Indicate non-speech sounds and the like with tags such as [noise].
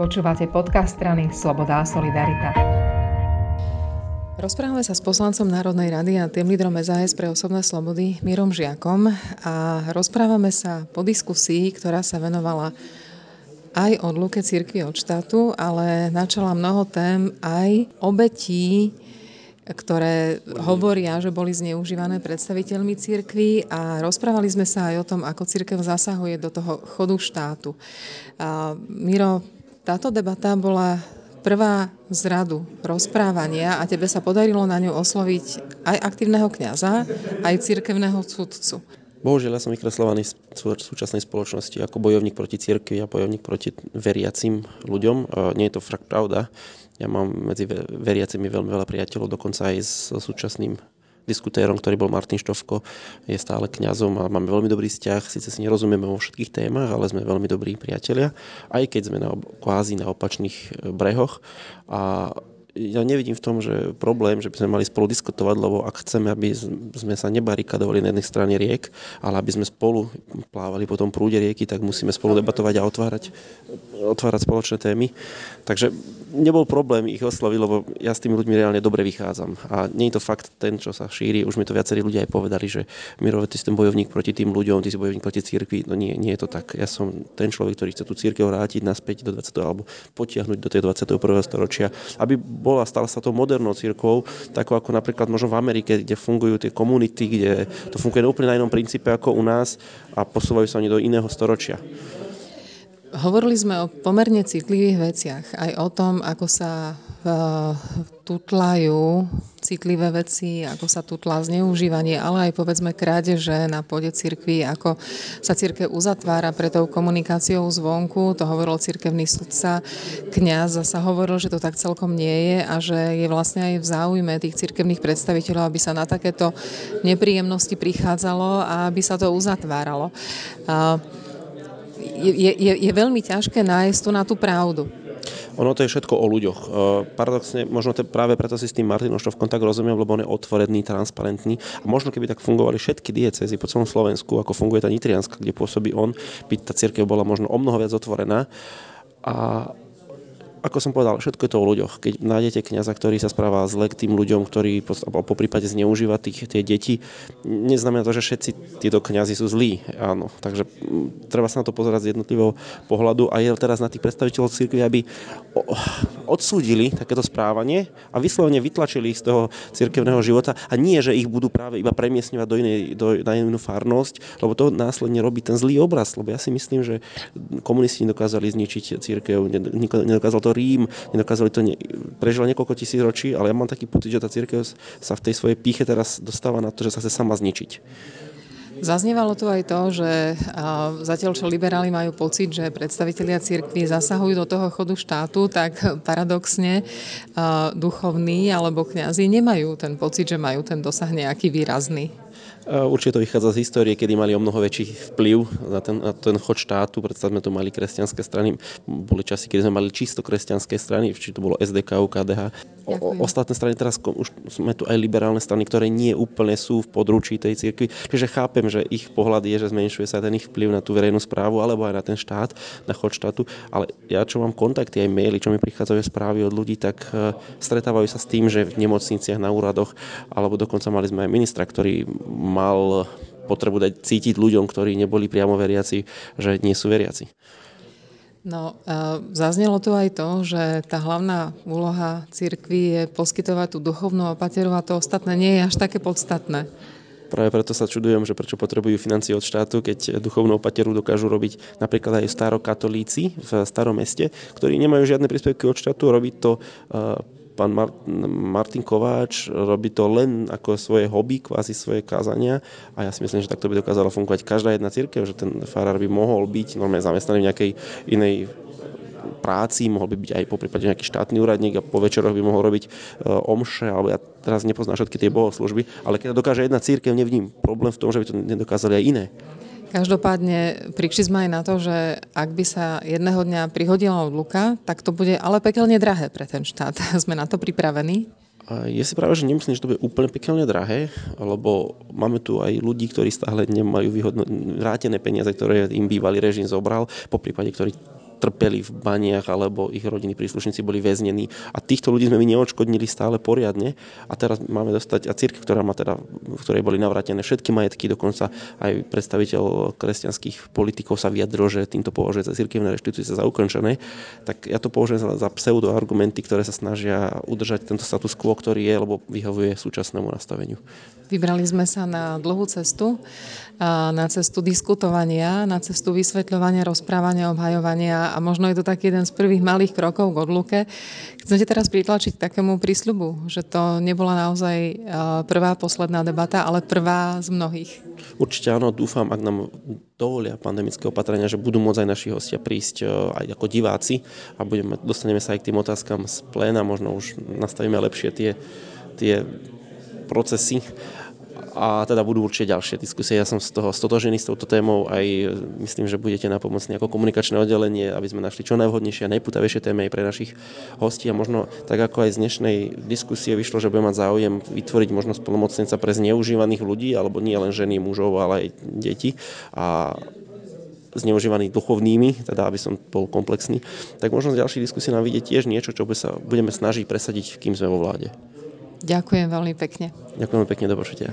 Počúvate podcast strany Sloboda a Solidarita. Rozprávame sa s poslancom Národnej rady a tým lídrom SAS pre osobné slobody Mírom Žiakom a rozprávame sa po diskusii, ktorá sa venovala aj odluke cirkvi od štátu, ale načala mnoho tém aj obetí ktoré hovoria, že boli zneužívané predstaviteľmi cirkvi a rozprávali sme sa aj o tom, ako cirkev zasahuje do toho chodu štátu. A Miro, táto debata bola prvá z radu rozprávania a tebe sa podarilo na ňu osloviť aj aktívneho kňaza, aj cirkevného sudcu. Bohužiaľ, ja som vykreslovaný v súčasnej spoločnosti ako bojovník proti cirkvi a bojovník proti veriacim ľuďom. Nie je to fakt pravda. Ja mám medzi veriacimi veľmi veľa priateľov, dokonca aj s súčasným diskutérom, ktorý bol Martin Štovko, je stále kňazom a máme veľmi dobrý vzťah. Sice si nerozumieme vo všetkých témach, ale sme veľmi dobrí priatelia, aj keď sme na, kvázi na opačných e, brehoch. A ja nevidím v tom, že problém, že by sme mali spolu diskutovať, lebo ak chceme, aby sme sa nebarikadovali na jednej strane riek, ale aby sme spolu plávali po tom prúde rieky, tak musíme spolu debatovať a otvárať, otvárať spoločné témy. Takže nebol problém ich osloviť, lebo ja s tými ľuďmi reálne dobre vychádzam. A nie je to fakt ten, čo sa šíri. Už mi to viacerí ľudia aj povedali, že Miro, ty si ten bojovník proti tým ľuďom, ty si bojovník proti cirkvi. No nie, nie je to tak. Ja som ten človek, ktorý chce tú církev vrátiť naspäť do 20. alebo potiahnuť do tej 21. storočia, aby bola, stala sa to modernou církvou, tako ako napríklad možno v Amerike, kde fungujú tie komunity, kde to funguje úplne na inom princípe ako u nás a posúvajú sa oni do iného storočia. Hovorili sme o pomerne citlivých veciach, aj o tom, ako sa uh, tutlajú citlivé veci, ako sa tutlá zneužívanie, ale aj povedzme krádeže na pôde cirkvi, ako sa cirkev uzatvára pre tou komunikáciou zvonku, to hovoril cirkevný sudca, kňaz zasa hovoril, že to tak celkom nie je a že je vlastne aj v záujme tých cirkevných predstaviteľov, aby sa na takéto nepríjemnosti prichádzalo a aby sa to uzatváralo. Uh, je, je, je veľmi ťažké nájsť tu na tú pravdu. Ono to je všetko o ľuďoch. E, paradoxne, možno to práve preto si s tým Martinom Štovkom tak rozumiem, lebo on je otvorený, transparentný. A možno keby tak fungovali všetky diecezy po celom Slovensku, ako funguje tá Nitrianska, kde pôsobí on, by tá církev bola možno o mnoho viac otvorená. A ako som povedal, všetko je to o ľuďoch. Keď nájdete kniaza, ktorý sa správa zle k tým ľuďom, ktorí po, prípade zneužíva tých, tie deti, neznamená to, že všetci títo kňazi sú zlí. Áno. Takže treba sa na to pozerať z jednotlivého pohľadu a je teraz na tých predstaviteľov cirkvi, aby odsúdili takéto správanie a vyslovene vytlačili ich z toho cirkevného života a nie, že ich budú práve iba premiesňovať do inej, do, na inú farnosť, lebo to následne robí ten zlý obraz. Lebo ja si myslím, že komunisti nedokázali zničiť církev, nedokázal to to Rím, nedokázali to, ne, prežilo niekoľko tisíc ročí, ale ja mám taký pocit, že tá církev sa v tej svojej píche teraz dostáva na to, že sa chce sama zničiť. Zaznievalo tu aj to, že zatiaľ čo liberáli majú pocit, že predstavitelia cirkvi zasahujú do toho chodu štátu, tak paradoxne duchovní alebo kňazi nemajú ten pocit, že majú ten dosah nejaký výrazný. Určite to vychádza z histórie, kedy mali o mnoho väčší vplyv na ten, na ten chod štátu. Predstavme, tu mali kresťanské strany. Boli časy, kedy sme mali čisto kresťanské strany, či to bolo SDK, KDH. O, ostatné strany, teraz už sme tu aj liberálne strany, ktoré nie úplne sú v područí tej cirkvi. Čiže chápem, že ich pohľad je, že zmenšuje sa ten ich vplyv na tú verejnú správu alebo aj na ten štát, na chod štátu. Ale ja, čo mám kontakty, aj maily, čo mi prichádzajú správy od ľudí, tak uh, stretávajú sa s tým, že v nemocniciach, na úradoch, alebo dokonca mali sme aj ministra, ktorý mal potrebu dať cítiť ľuďom, ktorí neboli priamo veriaci, že nie sú veriaci. No, zaznelo tu aj to, že tá hlavná úloha cirkvi je poskytovať tú duchovnú opateru a to ostatné nie je až také podstatné. Práve preto sa čudujem, že prečo potrebujú financie od štátu, keď duchovnú opateru dokážu robiť napríklad aj starokatolíci v starom meste, ktorí nemajú žiadne príspevky od štátu, robiť to pán Martin Kováč robí to len ako svoje hobby, kvázi svoje kázania a ja si myslím, že takto by dokázala fungovať každá jedna církev, že ten farár by mohol byť normálne zamestnaný v nejakej inej práci, mohol by byť aj po prípade nejaký štátny úradník a po večeroch by mohol robiť uh, omše, alebo ja teraz nepoznám všetky tie bohoslužby, ale keď dokáže jedna církev, nevním problém v tom, že by to nedokázali aj iné. Každopádne prišli aj na to, že ak by sa jedného dňa prihodila odluka, tak to bude ale pekelne drahé pre ten štát. [laughs] Sme na to pripravení? Je si práve, že nemyslím, že to bude úplne pekelne drahé, lebo máme tu aj ľudí, ktorí stále nemajú vyhodno, vrátené peniaze, ktoré im bývalý režim zobral, po prípade, ktorí trpeli v baniach alebo ich rodiny príslušníci boli väznení. A týchto ľudí sme my neočkodnili stále poriadne a teraz máme dostať, a církev, ktorá má teda, v ktorej boli navrátené všetky majetky, dokonca aj predstaviteľ kresťanských politikov sa vyjadril, že týmto považuje za církevné reštitúcie za ukončené, tak ja to považujem za, za pseudoargumenty, ktoré sa snažia udržať tento status quo, ktorý je, lebo vyhovuje súčasnému nastaveniu. Vybrali sme sa na dlhú cestu, na cestu diskutovania, na cestu vysvetľovania, rozprávania, obhajovania a možno je to taký jeden z prvých malých krokov k odluke. Chcete teraz pritlačiť k takému prísľubu, že to nebola naozaj prvá, posledná debata, ale prvá z mnohých? Určite áno, dúfam, ak nám dovolia pandemické opatrenia, že budú môcť aj naši hostia prísť aj ako diváci a budeme, dostaneme sa aj k tým otázkam z pléna, možno už nastavíme lepšie tie, tie procesy a teda budú určite ďalšie diskusie. Ja som z toho stotožený s touto témou aj myslím, že budete napomocní ako komunikačné oddelenie, aby sme našli čo najvhodnejšie a najputavejšie témy aj pre našich hostí a možno tak ako aj z dnešnej diskusie vyšlo, že bude mať záujem vytvoriť možnosť plnomocnenca pre zneužívaných ľudí, alebo nie len ženy, mužov, ale aj deti a zneužívaných duchovnými, teda aby som bol komplexný, tak možno z ďalších diskusí nám vidieť tiež niečo, čo sa budeme snažiť presadiť, kým sme vo vláde. Ďakujem veľmi pekne. Ďakujem pekne, do počutia.